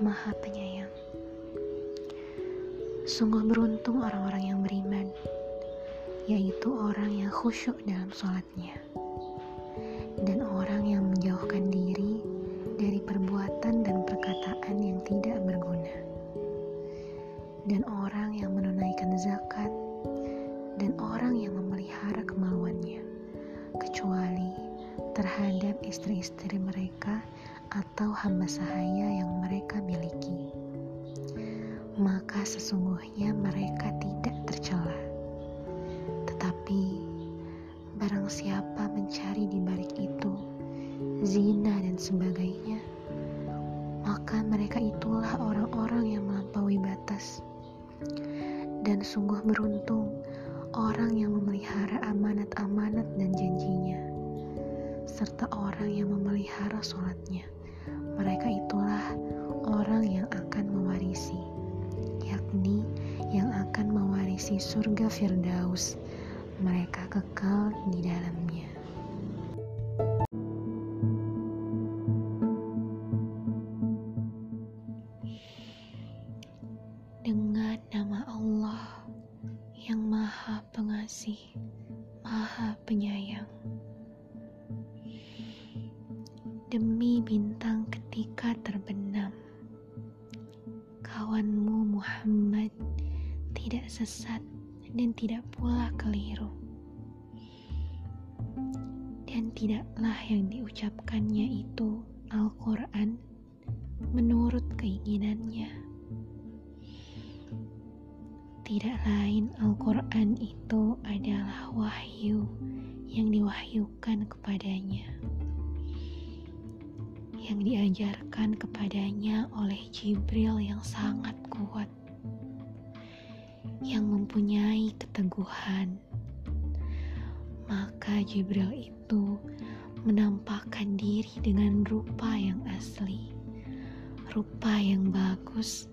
Maha Penyayang. Sungguh beruntung orang-orang yang beriman, yaitu orang yang khusyuk dalam sholatnya, dan orang yang menjauhkan diri dari perbuatan dan perkataan yang tidak berguna, dan orang yang menunaikan zakat, terhadap istri-istri mereka atau hamba sahaya yang mereka miliki, maka sesungguhnya mereka tidak tercela. Tetapi barang siapa mencari di balik itu zina dan sebagainya, maka mereka itulah orang-orang yang melampaui batas. Dan sungguh beruntung orang yang memelihara amanat-amanat dan janjinya, serta orang yang memelihara sholatnya mereka itulah orang yang akan mewarisi, yakni yang akan mewarisi surga Firdaus. Mereka kekal di dalamnya. Dengan nama Allah yang Maha Pengasih, Maha Penyayang demi bintang ketika terbenam. Kawanmu Muhammad tidak sesat dan tidak pula keliru. Dan tidaklah yang diucapkannya itu Al-Quran menurut keinginannya. Tidak lain Al-Quran itu adalah wahyu yang diwahyukan kepadanya yang diajarkan kepadanya oleh Jibril yang sangat kuat, yang mempunyai keteguhan. Maka Jibril itu menampakkan diri dengan rupa yang asli, rupa yang bagus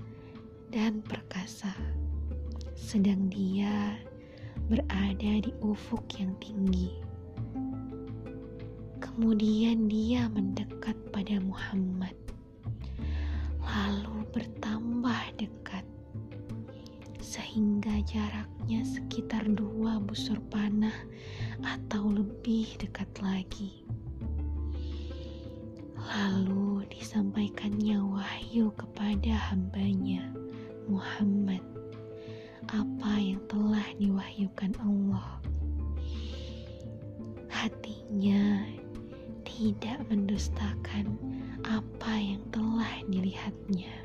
dan perkasa, sedang dia berada di ufuk yang tinggi Kemudian dia mendekat pada Muhammad, lalu bertambah dekat, sehingga jaraknya sekitar dua busur panah atau lebih dekat lagi. Lalu disampaikannya wahyu kepada hambanya, Muhammad, apa yang telah diwahyukan Allah. Hatinya tidak mendustakan apa yang telah dilihatnya.